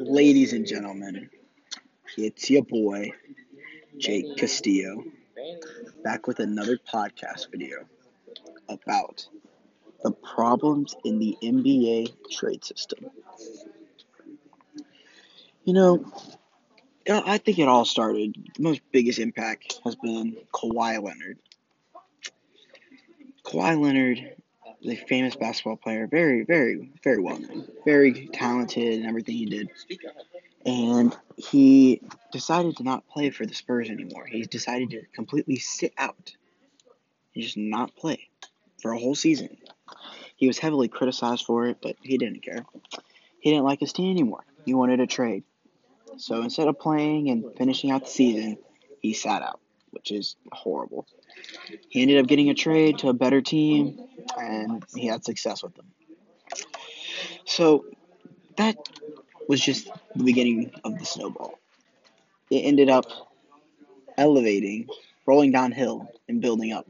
Ladies and gentlemen, it's your boy, Jake Castillo, back with another podcast video about the problems in the NBA trade system. You know, I think it all started, the most biggest impact has been Kawhi Leonard. Kawhi Leonard a famous basketball player, very, very, very well known, very talented in everything he did. And he decided to not play for the Spurs anymore. He decided to completely sit out and just not play for a whole season. He was heavily criticized for it, but he didn't care. He didn't like his team anymore. He wanted a trade. So instead of playing and finishing out the season, he sat out, which is horrible. He ended up getting a trade to a better team, and he had success with them. So that was just the beginning of the snowball. It ended up elevating, rolling downhill, and building up.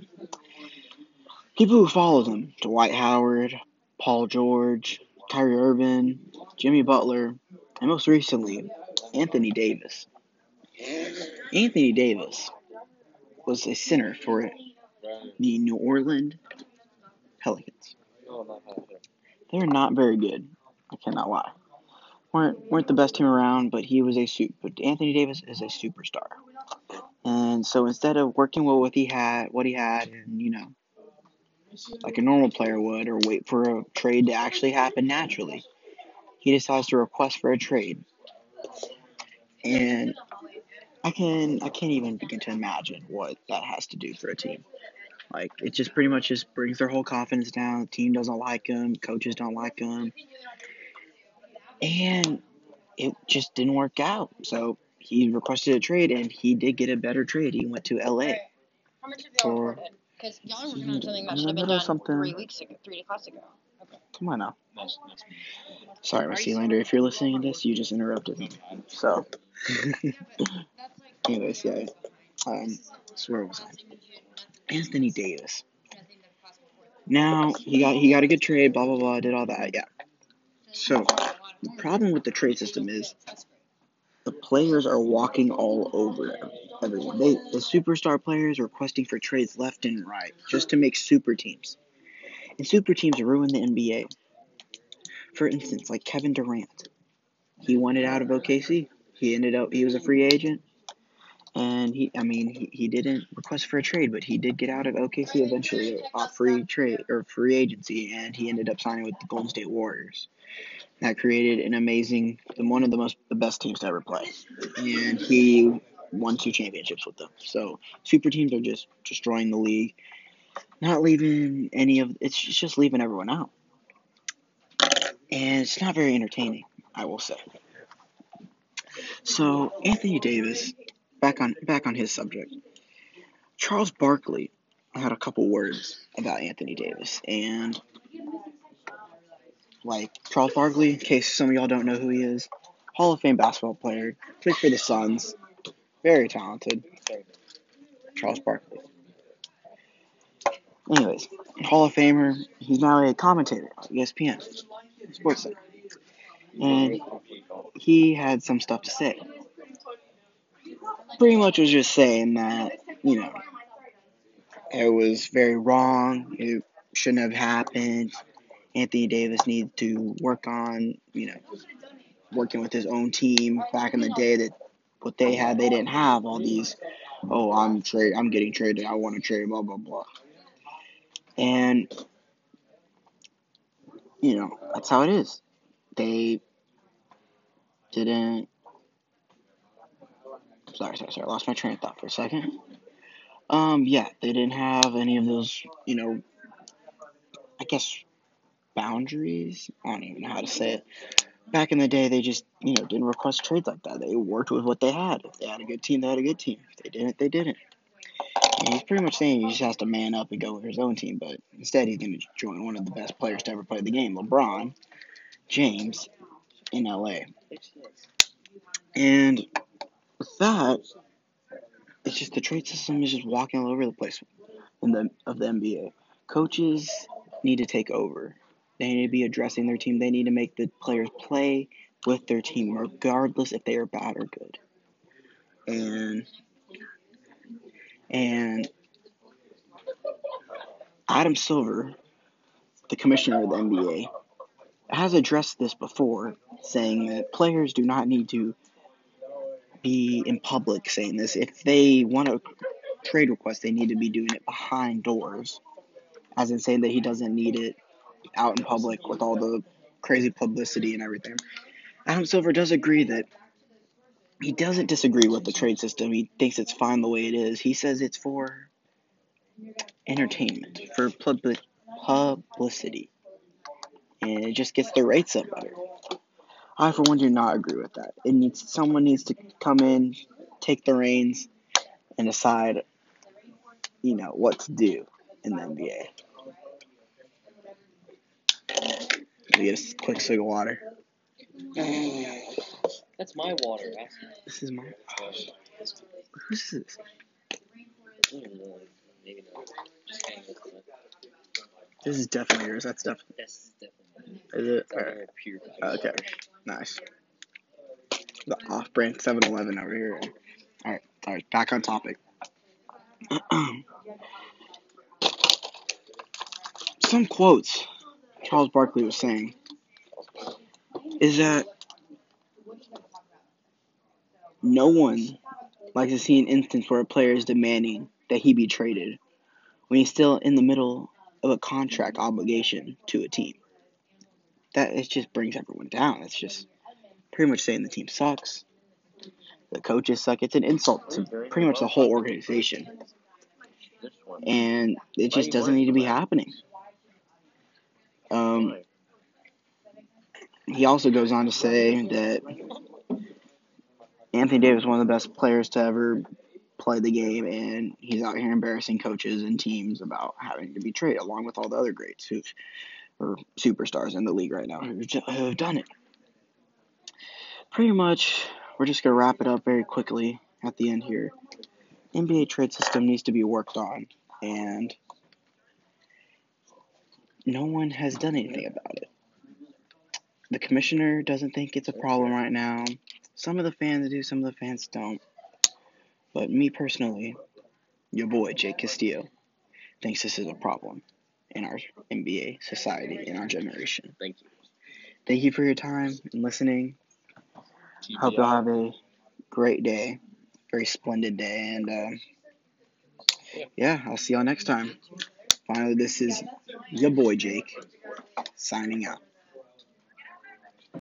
People who followed him, Dwight Howard, Paul George, Kyrie Irving, Jimmy Butler, and most recently, Anthony Davis. Anthony Davis was a center for the New Orleans Pelicans. They're not very good. I cannot lie. weren't weren't the best team around, but he was a suit. But Anthony Davis is a superstar. And so instead of working well with what he had, what he had, and you know, like a normal player would, or wait for a trade to actually happen naturally, he decides to request for a trade. And I can I can't even begin to imagine what that has to do for a team. Like it just pretty much just brings their whole confidence down. The team doesn't like him, coaches don't like him, and it just didn't work out. So he requested a trade, and he did get a better trade. He went to LA. How much have y'all For- recorded? Because y'all are working on something that I'm should have been done something. three weeks ago, three class ago. Okay. Come on now. Sorry, Miss Sealander, if you're listening to this, you just interrupted me. So, anyways, yeah. Um, where was I? Anthony Davis. Now he got he got a good trade. Blah blah blah. Did all that. Yeah. So the problem with the trade system is the players are walking all over everyone. They the superstar players are requesting for trades left and right just to make super teams. And super teams ruin the NBA. For instance, like Kevin Durant. He wanted out of OKC. He ended up he was a free agent. And he I mean he, he didn't request for a trade, but he did get out of OKC eventually off free trade or free agency and he ended up signing with the Golden State Warriors. That created an amazing one of the most the best teams to ever play. And he won two championships with them. So super teams are just destroying the league. Not leaving any of it's just leaving everyone out. And it's not very entertaining, I will say. So Anthony Davis, back on back on his subject. Charles Barkley had a couple words about Anthony Davis and like Charles Barkley, in case some of y'all don't know who he is, Hall of Fame basketball player, played for the Suns, very talented. Charles Barkley. Anyways, Hall of Famer, he's now a commentator ESPN, Sports Center. And he had some stuff to say. Pretty much was just saying that, you know, it was very wrong, it shouldn't have happened. Anthony Davis needs to work on, you know, working with his own team back in the day that what they had, they didn't have all these, oh, I'm trade, I'm getting traded, I want to trade, blah blah blah. And you know, that's how it is. They didn't. Sorry, sorry, sorry. I lost my train of thought for a second. Um, yeah, they didn't have any of those, you know, I guess boundaries. I don't even know how to say it. Back in the day, they just, you know, didn't request trades like that. They worked with what they had. If they had a good team, they had a good team. If they didn't, they didn't. And he's pretty much saying he just has to man up and go with his own team, but instead he's going to join one of the best players to ever play the game, LeBron James, in LA. And that, it's just the trade system is just walking all over the place in the of the NBA. Coaches need to take over. They need to be addressing their team. They need to make the players play. with their team, regardless if they are bad or good. And and Adam Silver, the commissioner of the NBA, has addressed this before, saying that players do not need to be in public saying this. If they want a trade request, they need to be doing it behind doors, as in saying that he doesn't need it out in public with all the crazy publicity and everything. Adam Silver does agree that he doesn't disagree with the trade system. He thinks it's fine the way it is. He says it's for entertainment, for public publicity, and it just gets the rates up better. I, for one, do not agree with that. It needs someone needs to come in, take the reins, and decide, you know, what to do in the NBA. Let me get a quick swig of water. That's my water. This is my. Uh, Who's this? I don't even know. Maybe not. Just hang with it. This is definitely yours. That's definitely. That's definitely. Is it? All pure. Okay. Nice. The off brand 7 Eleven over here. Alright, alright, Back on topic. Some quotes Charles Barkley was saying is that no one likes to see an instance where a player is demanding that he be traded when he's still in the middle of a contract obligation to a team. That it just brings everyone down. It's just pretty much saying the team sucks. The coaches suck. It's an insult to pretty much the whole organization. And it just doesn't need to be happening. Um, he also goes on to say that Anthony Davis is one of the best players to ever play the game, and he's out here embarrassing coaches and teams about having to be traded, along with all the other greats who are superstars in the league right now who have done it. Pretty much, we're just gonna wrap it up very quickly at the end here. NBA trade system needs to be worked on, and no one has done anything about it. The commissioner doesn't think it's a problem right now. Some of the fans do, some of the fans don't. But me personally, your boy Jake Castillo, thinks this is a problem in our NBA society, in our generation. Thank you. Thank you for your time and listening. Hope you'll have a great day, very splendid day, and um, yeah, I'll see y'all next time. Finally, this is your boy Jake signing out.